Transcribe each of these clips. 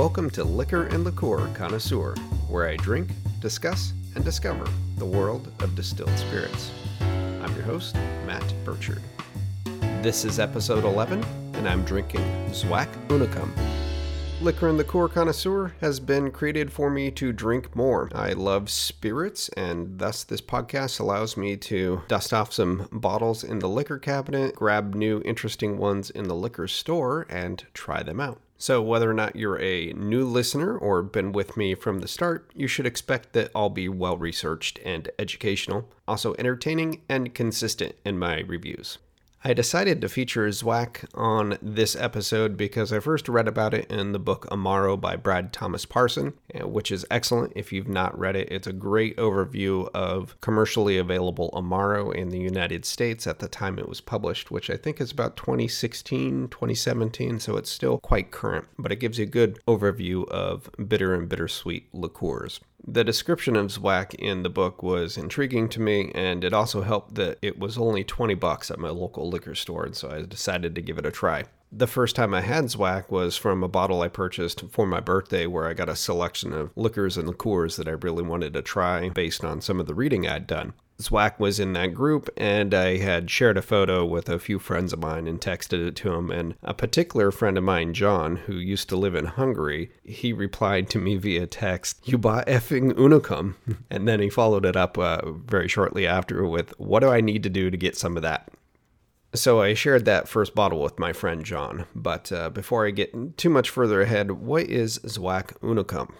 Welcome to Liquor and Liqueur Connoisseur, where I drink, discuss, and discover the world of distilled spirits. I'm your host, Matt Burchard. This is episode 11, and I'm drinking Zwack Unicum. Liquor and Liqueur Connoisseur has been created for me to drink more. I love spirits, and thus this podcast allows me to dust off some bottles in the liquor cabinet, grab new interesting ones in the liquor store, and try them out. So, whether or not you're a new listener or been with me from the start, you should expect that I'll be well researched and educational, also entertaining and consistent in my reviews. I decided to feature Zwack on this episode because I first read about it in the book Amaro by Brad Thomas Parson, eh, which is excellent. If you've not read it, it's a great overview of commercially available Amaro in the United States at the time it was published, which I think is about 2016, 2017, so it's still quite current, but it gives you a good overview of bitter and bittersweet liqueurs. The description of Zwack in the book was intriguing to me, and it also helped that it was only 20 bucks at my local liquor store, and so I decided to give it a try. The first time I had Zwack was from a bottle I purchased for my birthday, where I got a selection of liquors and liqueurs that I really wanted to try based on some of the reading I'd done. Zwack was in that group, and I had shared a photo with a few friends of mine and texted it to him. And a particular friend of mine, John, who used to live in Hungary, he replied to me via text, You bought effing Unicum. and then he followed it up uh, very shortly after with, What do I need to do to get some of that? So I shared that first bottle with my friend John. But uh, before I get too much further ahead, what is Zwack Unicum?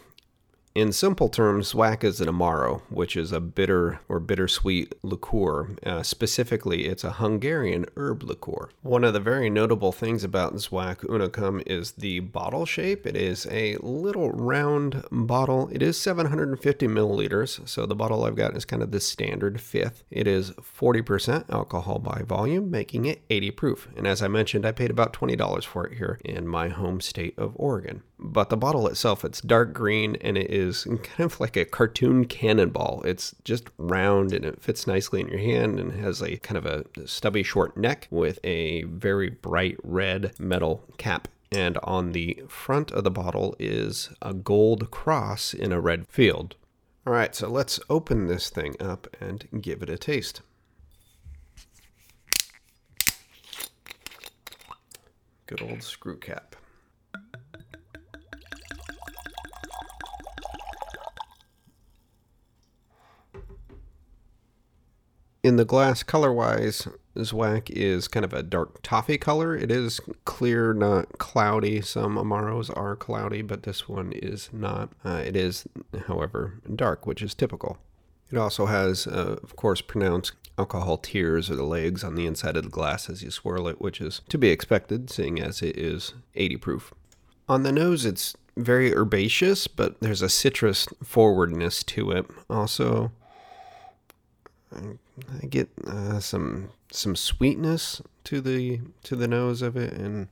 In simple terms, Zwack is an Amaro, which is a bitter or bittersweet liqueur. Uh, specifically, it's a Hungarian herb liqueur. One of the very notable things about Zwack Unicum is the bottle shape. It is a little round bottle. It is 750 milliliters, so the bottle I've got is kind of the standard fifth. It is 40% alcohol by volume, making it 80 proof. And as I mentioned, I paid about $20 for it here in my home state of Oregon. But the bottle itself, it's dark green and it is kind of like a cartoon cannonball. It's just round and it fits nicely in your hand and has a kind of a stubby short neck with a very bright red metal cap. And on the front of the bottle is a gold cross in a red field. All right, so let's open this thing up and give it a taste. Good old screw cap. In the glass, color wise, Zwack is kind of a dark toffee color. It is clear, not cloudy. Some Amaros are cloudy, but this one is not. Uh, it is, however, dark, which is typical. It also has, uh, of course, pronounced alcohol tears or the legs on the inside of the glass as you swirl it, which is to be expected, seeing as it is 80 proof. On the nose, it's very herbaceous, but there's a citrus forwardness to it. Also, I get uh, some some sweetness to the to the nose of it, and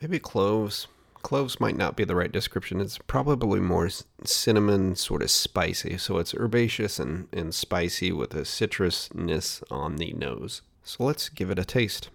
maybe cloves. Cloves might not be the right description. It's probably more cinnamon, sort of spicy. So it's herbaceous and, and spicy with a citrusness on the nose. So let's give it a taste.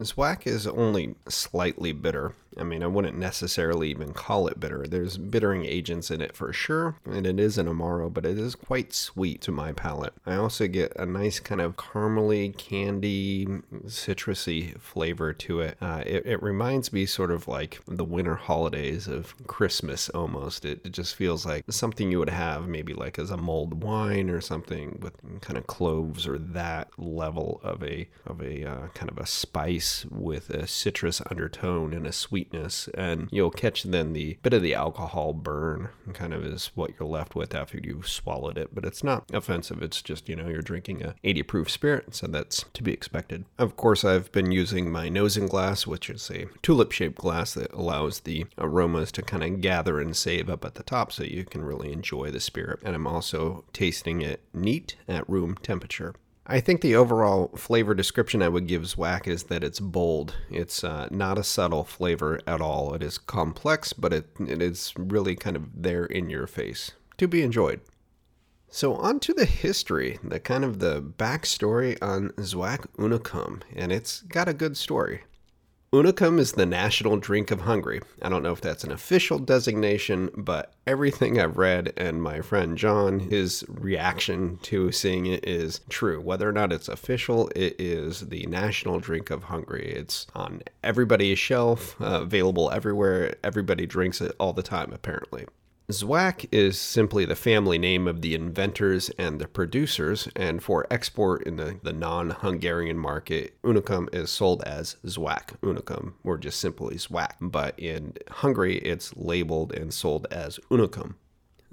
Zwack is only slightly bitter. I mean, I wouldn't necessarily even call it bitter. There's bittering agents in it for sure, and it is an Amaro, but it is quite sweet to my palate. I also get a nice kind of caramely, candy, citrusy flavor to it. Uh, it. It reminds me sort of like the winter holidays of Christmas almost. It, it just feels like something you would have maybe like as a mulled wine or something with kind of cloves or that level of a of a uh, kind of a spice with a citrus undertone and a sweet and you'll catch then the bit of the alcohol burn, kind of is what you're left with after you've swallowed it. But it's not offensive. It's just you know you're drinking a 80 proof spirit, so that's to be expected. Of course, I've been using my nosing glass, which is a tulip shaped glass that allows the aromas to kind of gather and save up at the top, so you can really enjoy the spirit. And I'm also tasting it neat at room temperature. I think the overall flavor description I would give Zwack is that it's bold. It's uh, not a subtle flavor at all. It is complex, but it, it is really kind of there in your face to be enjoyed. So on to the history, the kind of the backstory on Zwack Unicum, and it's got a good story. Unicum is the national drink of Hungary. I don't know if that's an official designation, but everything I've read and my friend John, his reaction to seeing it is true. Whether or not it's official, it is the national drink of Hungary. It's on everybody's shelf, uh, available everywhere. Everybody drinks it all the time, apparently. Zwack is simply the family name of the inventors and the producers, and for export in the, the non Hungarian market, Unicum is sold as Zwack Unicum, or just simply Zwack. But in Hungary, it's labeled and sold as Unicum.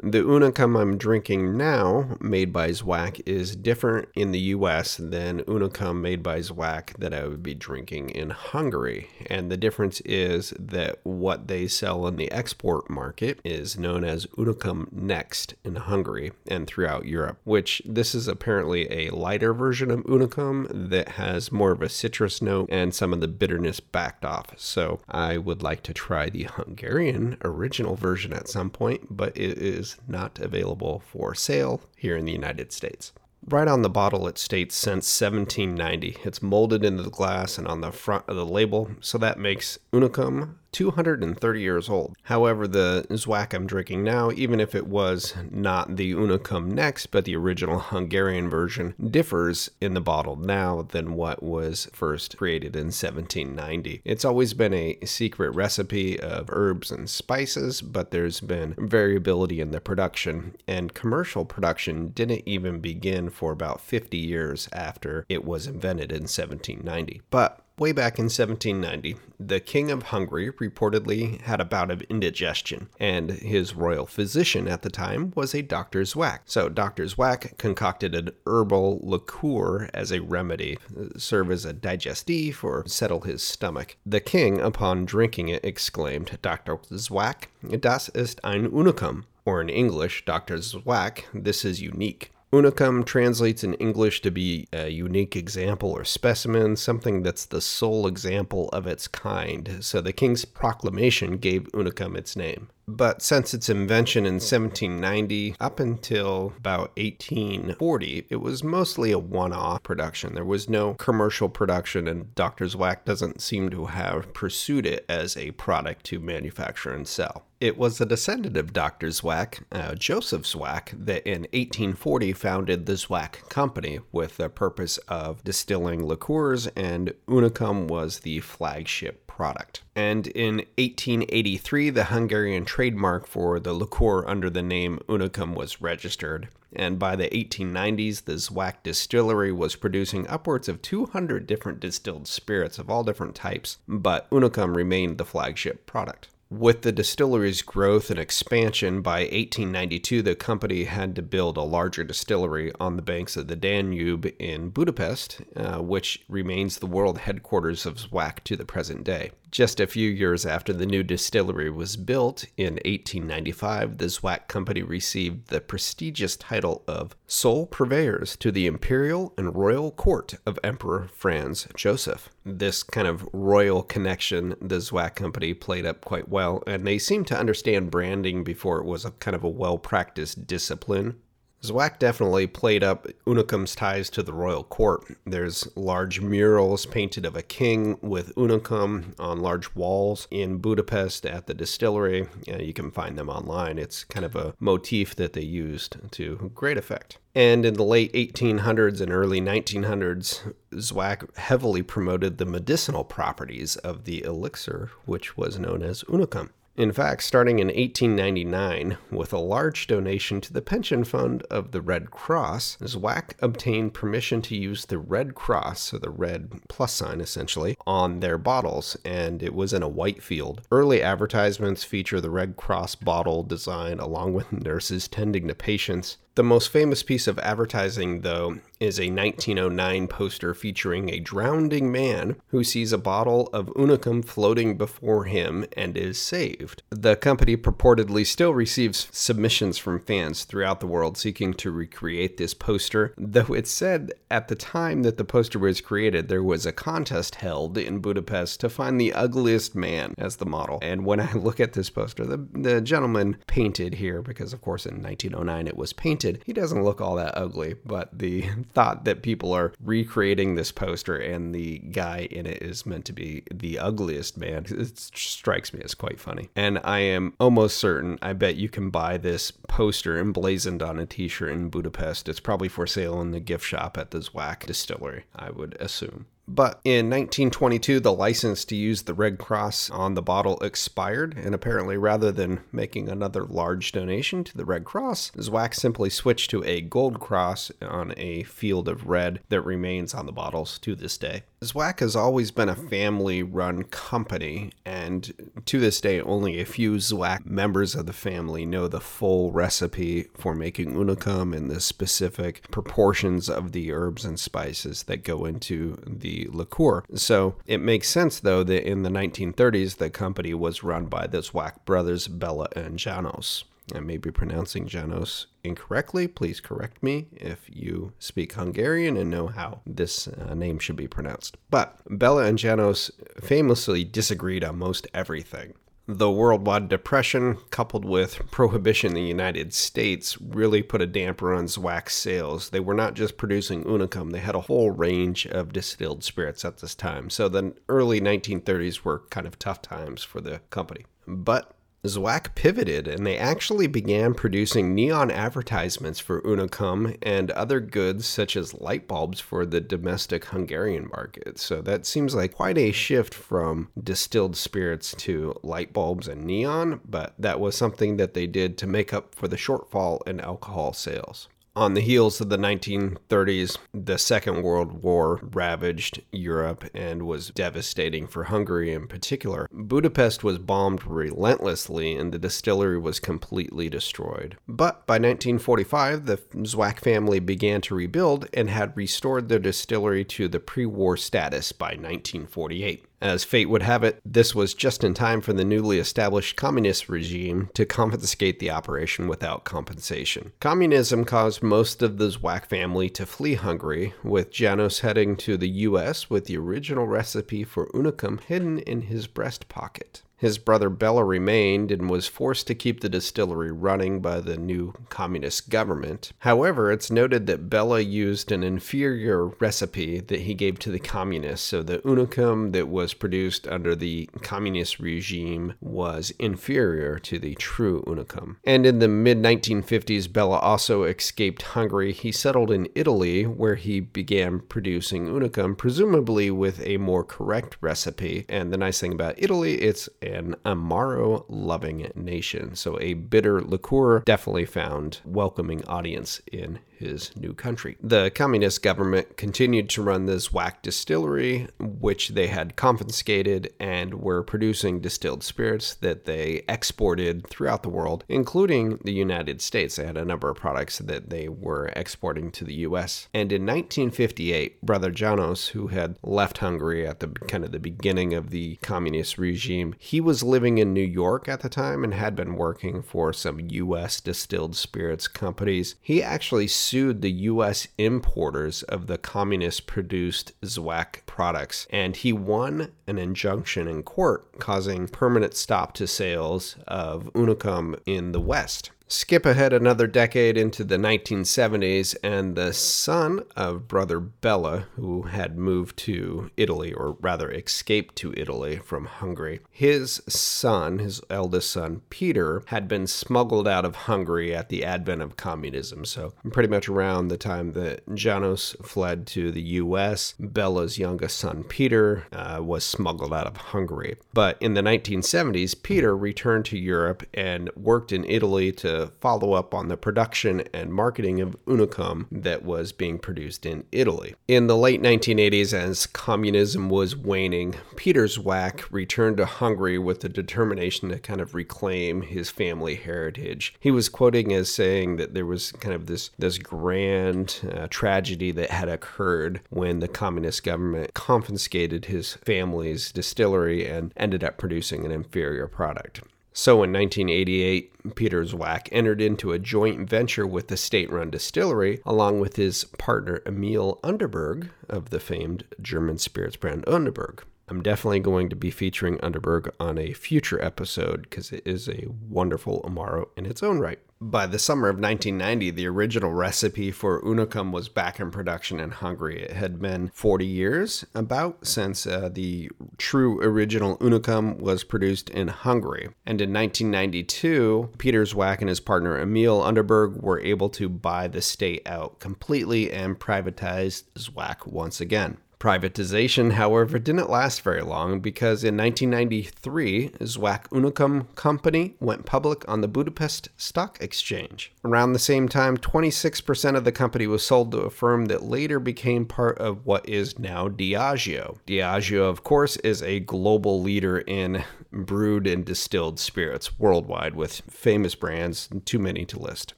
The Unicum I'm drinking now, made by Zwack, is different in the US than Unicum made by Zwack that I would be drinking in Hungary. And the difference is that what they sell in the export market is known as Unicum Next in Hungary and throughout Europe, which this is apparently a lighter version of Unicum that has more of a citrus note and some of the bitterness backed off. So I would like to try the Hungarian original version at some point, but it is is not available for sale here in the United States. Right on the bottle, it states since 1790. It's molded into the glass and on the front of the label, so that makes Unicum 230 years old. However, the Zwack I'm drinking now, even if it was not the Unicum Next, but the original Hungarian version, differs in the bottle now than what was first created in 1790. It's always been a secret recipe of herbs and spices, but there's been variability in the production, and commercial production didn't even begin for about 50 years after it was invented in 1790. But Way back in 1790, the King of Hungary reportedly had a bout of indigestion, and his royal physician at the time was a Dr. Zwack. So Dr. Zwack concocted an herbal liqueur as a remedy, serve as a digestif or settle his stomach. The king, upon drinking it, exclaimed, Dr. Zwack, das ist ein Unicum, or in English, Dr. Zwack, this is unique. Unicum translates in English to be a unique example or specimen, something that's the sole example of its kind. So the king's proclamation gave Unicum its name. But since its invention in 1790 up until about 1840, it was mostly a one off production. There was no commercial production, and Dr. Zwack doesn't seem to have pursued it as a product to manufacture and sell. It was a descendant of Dr. Zwack, uh, Joseph Zwack, that in 1840 founded the Zwack Company with the purpose of distilling liqueurs, and Unicum was the flagship product. And in 1883, the Hungarian trademark for the liqueur under the name Unicum was registered. And by the 1890s, the Zwack distillery was producing upwards of 200 different distilled spirits of all different types, but Unicum remained the flagship product. With the distillery's growth and expansion, by 1892 the company had to build a larger distillery on the banks of the Danube in Budapest, uh, which remains the world headquarters of Zwack to the present day. Just a few years after the new distillery was built, in 1895, the Zwack Company received the prestigious title of sole purveyors to the imperial and royal court of Emperor Franz Joseph. This kind of royal connection the Zwack Company played up quite well, and they seemed to understand branding before it was a kind of a well practiced discipline. Zwack definitely played up Unicum's ties to the royal court. There's large murals painted of a king with Unicum on large walls in Budapest at the distillery. you can find them online. It's kind of a motif that they used to great effect. And in the late 1800s and early 1900s, Zwack heavily promoted the medicinal properties of the elixir, which was known as Unicum. In fact, starting in 1899, with a large donation to the pension fund of the Red Cross, Zwack obtained permission to use the Red Cross, so the red plus sign essentially, on their bottles, and it was in a white field. Early advertisements feature the Red Cross bottle design along with nurses tending to patients. The most famous piece of advertising, though, is a 1909 poster featuring a drowning man who sees a bottle of unicum floating before him and is saved. The company purportedly still receives submissions from fans throughout the world seeking to recreate this poster, though it said at the time that the poster was created, there was a contest held in Budapest to find the ugliest man as the model. And when I look at this poster, the, the gentleman painted here, because of course in 1909 it was painted, he doesn't look all that ugly, but the thought that people are recreating this poster and the guy in it is meant to be the ugliest man, it strikes me as quite funny. And I am almost certain, I bet you can buy this poster emblazoned on a t shirt in Budapest. It's probably for sale in the gift shop at the Zwack distillery, I would assume. But in 1922, the license to use the Red Cross on the bottle expired, and apparently, rather than making another large donation to the Red Cross, Zwack simply switched to a gold cross on a field of red that remains on the bottles to this day. Zwack has always been a family run company, and to this day, only a few Zwack members of the family know the full recipe for making unicum and the specific proportions of the herbs and spices that go into the liqueur. So it makes sense, though, that in the 1930s, the company was run by the Zwack brothers, Bela and Janos. I may be pronouncing Janos incorrectly. Please correct me if you speak Hungarian and know how this uh, name should be pronounced. But Bela and Janos famously disagreed on most everything. The worldwide depression, coupled with prohibition in the United States, really put a damper on Zwack's sales. They were not just producing Unicum, they had a whole range of distilled spirits at this time. So the early 1930s were kind of tough times for the company. But Zwack pivoted and they actually began producing neon advertisements for Unicum and other goods such as light bulbs for the domestic Hungarian market. So that seems like quite a shift from distilled spirits to light bulbs and neon, but that was something that they did to make up for the shortfall in alcohol sales. On the heels of the 1930s, the Second World War ravaged Europe and was devastating for Hungary in particular. Budapest was bombed relentlessly and the distillery was completely destroyed. But by 1945, the Zwack family began to rebuild and had restored their distillery to the pre war status by 1948. As fate would have it, this was just in time for the newly established communist regime to confiscate the operation without compensation. Communism caused most of the Zwack family to flee Hungary, with Janos heading to the US with the original recipe for unicum hidden in his breast pocket. His brother Bela remained and was forced to keep the distillery running by the new communist government. However, it's noted that Bela used an inferior recipe that he gave to the communists, so the unicum that was produced under the communist regime was inferior to the true unicum. And in the mid 1950s, Bela also escaped Hungary. He settled in Italy, where he began producing unicum, presumably with a more correct recipe. And the nice thing about Italy, it's an Amaro loving nation. So a bitter liqueur definitely found welcoming audience in his new country. The communist government continued to run the Zwack distillery, which they had confiscated and were producing distilled spirits that they exported throughout the world, including the United States. They had a number of products that they were exporting to the US. And in 1958, Brother Janos, who had left Hungary at the kind of the beginning of the communist regime, he was living in New York at the time and had been working for some US distilled spirits companies. He actually sued the U.S. importers of the communist produced Zwack products, and he won an injunction in court, causing permanent stop to sales of Unicum in the West. Skip ahead another decade into the 1970s, and the son of brother Bela, who had moved to Italy, or rather escaped to Italy from Hungary, his son, his eldest son, Peter, had been smuggled out of Hungary at the advent of communism. So, pretty much around the time that Janos fled to the US, Bela's youngest son, Peter, uh, was smuggled out of Hungary. But in the 1970s, Peter returned to Europe and worked in Italy to follow up on the production and marketing of Unicum that was being produced in Italy. In the late 1980s, as communism was waning, Peter Zwack returned to Hungary with the determination to kind of reclaim his family heritage. He was quoting as saying that there was kind of this, this grand uh, tragedy that had occurred when the communist government confiscated his family's distillery and ended up producing an inferior product. So in 1988, Peter Zwack entered into a joint venture with the state run distillery, along with his partner Emil Underberg of the famed German spirits brand Underberg. I'm definitely going to be featuring Underberg on a future episode because it is a wonderful Amaro in its own right. By the summer of 1990, the original recipe for Unicum was back in production in Hungary. It had been 40 years about since uh, the true original Unicum was produced in Hungary. And in 1992, Peter Zwack and his partner Emil Underberg were able to buy the state out completely and privatize Zwack once again. Privatization, however, didn't last very long because in 1993, Zwack Unicum Company went public on the Budapest Stock Exchange. Around the same time, 26% of the company was sold to a firm that later became part of what is now Diageo. Diageo, of course, is a global leader in brewed and distilled spirits worldwide with famous brands, too many to list.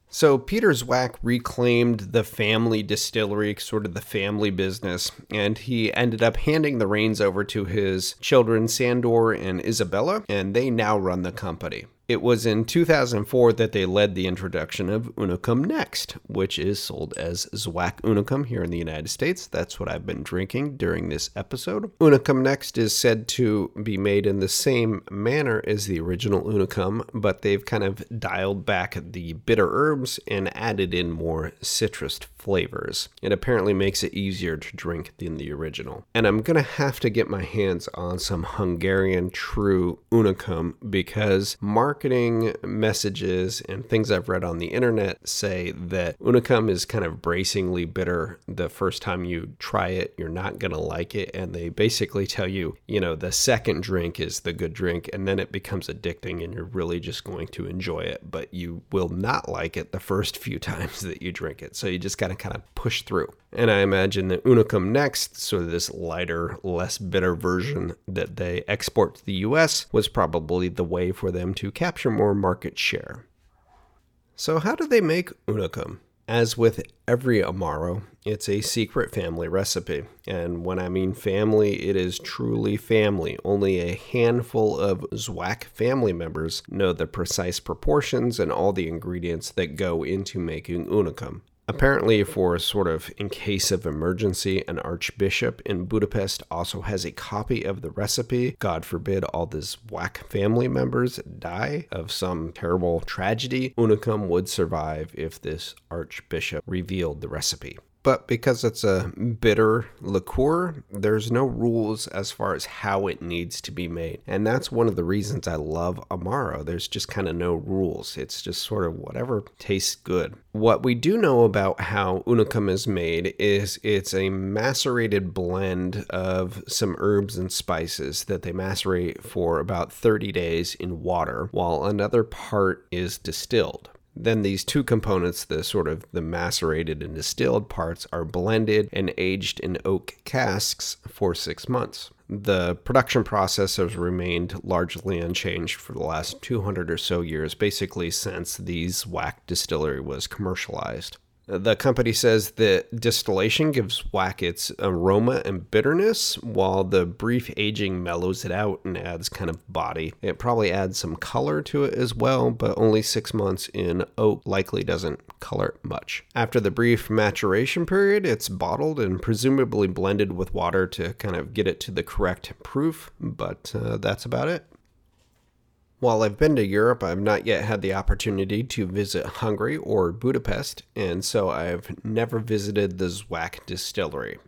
So Peter Zwack reclaimed the family distillery, sort of the family business, and he ended up handing the reins over to his children, Sandor and Isabella, and they now run the company. It was in 2004 that they led the introduction of Unicum Next, which is sold as Zwack Unicum here in the United States. That's what I've been drinking during this episode. Unicum Next is said to be made in the same manner as the original Unicum, but they've kind of dialed back the bitter herbs and added in more citrus flavors. It apparently makes it easier to drink than the original. And I'm going to have to get my hands on some Hungarian True Unicum because Mark marketing messages and things I've read on the internet say that Unicum is kind of bracingly bitter the first time you try it. You're not going to like it. And they basically tell you, you know, the second drink is the good drink, and then it becomes addicting and you're really just going to enjoy it. But you will not like it the first few times that you drink it. So you just got to kind of push through. And I imagine that Unicum Next, so this lighter, less bitter version that they export to the US, was probably the way for them to capture more market share. So, how do they make Unicum? As with every Amaro, it's a secret family recipe. And when I mean family, it is truly family. Only a handful of Zwack family members know the precise proportions and all the ingredients that go into making Unicum. Apparently, for sort of in case of emergency, an archbishop in Budapest also has a copy of the recipe. God forbid all the Zwack family members die of some terrible tragedy. Unicum would survive if this archbishop revealed the recipe but because it's a bitter liqueur, there's no rules as far as how it needs to be made. And that's one of the reasons I love Amaro. There's just kind of no rules. It's just sort of whatever tastes good. What we do know about how Unicum is made is it's a macerated blend of some herbs and spices that they macerate for about 30 days in water, while another part is distilled. Then these two components, the sort of the macerated and distilled parts, are blended and aged in oak casks for six months. The production process has remained largely unchanged for the last 200 or so years, basically since the Zwack distillery was commercialized. The company says that distillation gives Zwack its aroma and bitterness, while the brief aging mellows it out and adds kind of body. It probably adds some color to it as well, but only six months in oak likely doesn't color much. After the brief maturation period, it's bottled and presumably blended with water to kind of get it to the correct proof, but uh, that's about it. While I've been to Europe, I've not yet had the opportunity to visit Hungary or Budapest, and so I've never visited the Zwack distillery.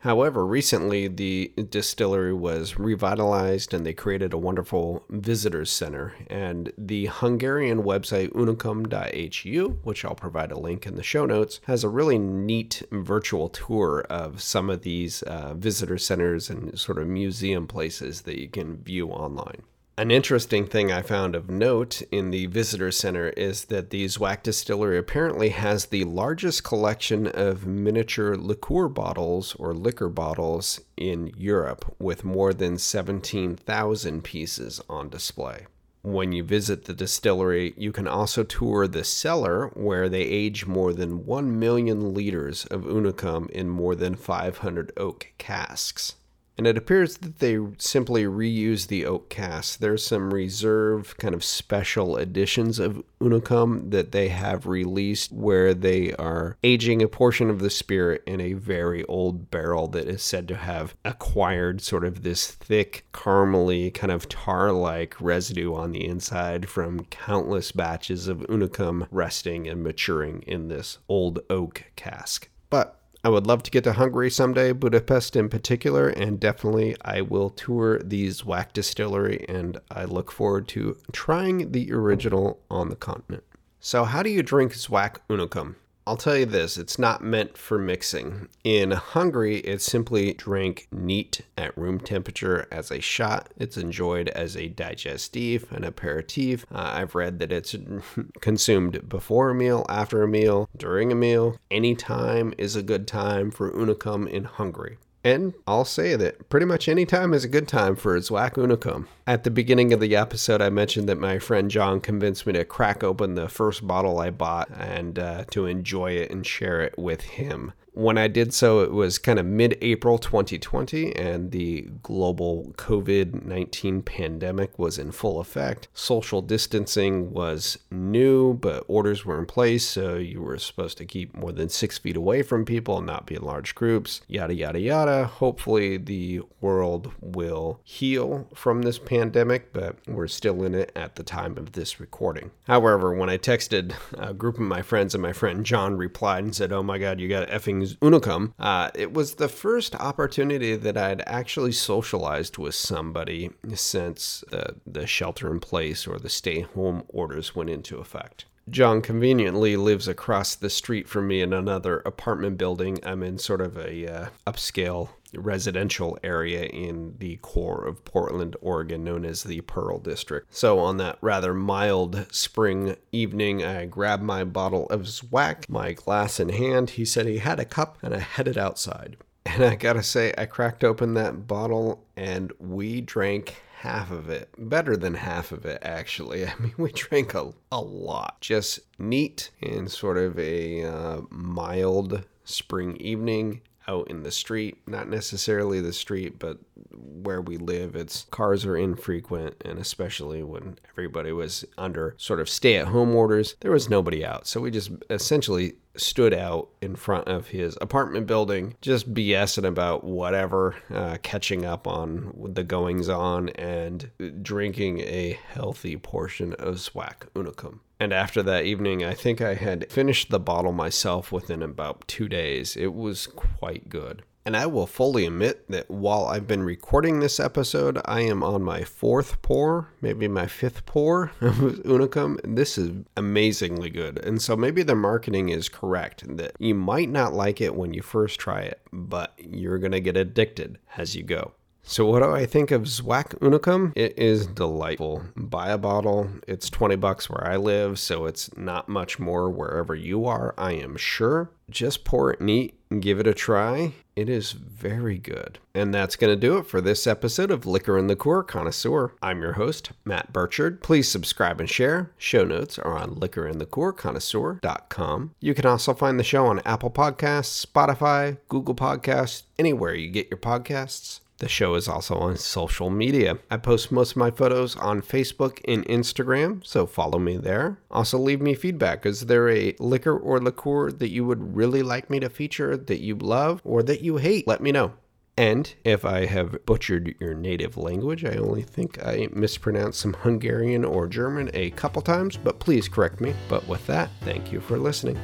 However, recently the distillery was revitalized and they created a wonderful visitors center. And the Hungarian website unicum.hu, which I'll provide a link in the show notes, has a really neat virtual tour of some of these uh, visitor centers and sort of museum places that you can view online. An interesting thing I found of note in the visitor center is that the Zwack distillery apparently has the largest collection of miniature liqueur bottles or liquor bottles in Europe, with more than 17,000 pieces on display. When you visit the distillery, you can also tour the cellar where they age more than 1 million liters of Unicum in more than 500 oak casks and it appears that they simply reuse the oak cast. There's some reserve kind of special editions of Unicum that they have released where they are aging a portion of the spirit in a very old barrel that is said to have acquired sort of this thick, caramely, kind of tar like residue on the inside from countless batches of Unicum resting and maturing in this old oak cask. But I would love to get to Hungary someday, Budapest in particular, and definitely I will tour the Zwack distillery and I look forward to trying the original on the continent. So, how do you drink Zwack Unicum? I'll tell you this, it's not meant for mixing. In Hungary, it's simply drank neat at room temperature as a shot. It's enjoyed as a digestif, an aperitif. Uh, I've read that it's consumed before a meal, after a meal, during a meal. Any time is a good time for unicum in Hungary. And I'll say that pretty much any time is a good time for Zwack Unicum. At the beginning of the episode, I mentioned that my friend John convinced me to crack open the first bottle I bought and uh, to enjoy it and share it with him. When I did so, it was kind of mid April 2020, and the global COVID 19 pandemic was in full effect. Social distancing was new, but orders were in place, so you were supposed to keep more than six feet away from people and not be in large groups, yada, yada, yada. Hopefully, the world will heal from this pandemic, but we're still in it at the time of this recording. However, when I texted a group of my friends and my friend John replied and said, Oh my God, you got effing Unicum, uh, it was the first opportunity that I'd actually socialized with somebody since the, the shelter in place or the stay home orders went into effect. John conveniently lives across the street from me in another apartment building. I'm in sort of a uh, upscale residential area in the core of Portland, Oregon, known as the Pearl District. So, on that rather mild spring evening, I grabbed my bottle of Zwack, my glass in hand. He said he had a cup, and I headed outside. And I gotta say, I cracked open that bottle and we drank half of it. Better than half of it, actually. I mean, we drank a, a lot. Just neat and sort of a uh, mild spring evening out in the street, not necessarily the street, but where we live, it's cars are infrequent, and especially when everybody was under sort of stay at home orders, there was nobody out. So we just essentially stood out in front of his apartment building, just BSing about whatever, uh, catching up on the goings on, and drinking a healthy portion of Zwack Unicum. And after that evening, I think I had finished the bottle myself within about two days. It was quite good. And I will fully admit that while I've been recording this episode, I am on my fourth pour, maybe my fifth pour of Unicum. This is amazingly good. And so maybe the marketing is correct that you might not like it when you first try it, but you're going to get addicted as you go. So, what do I think of Zwack Unicum? It is delightful. Buy a bottle. It's 20 bucks where I live, so it's not much more wherever you are, I am sure. Just pour it neat and give it a try. It is very good. And that's going to do it for this episode of Liquor and Liqueur Connoisseur. I'm your host, Matt Burchard. Please subscribe and share. Show notes are on liquorandliqueurconnoisseur.com. You can also find the show on Apple Podcasts, Spotify, Google Podcasts, anywhere you get your podcasts. The show is also on social media. I post most of my photos on Facebook and Instagram, so follow me there. Also, leave me feedback. Is there a liquor or liqueur that you would really like me to feature, that you love, or that you hate? Let me know. And if I have butchered your native language, I only think I mispronounced some Hungarian or German a couple times, but please correct me. But with that, thank you for listening.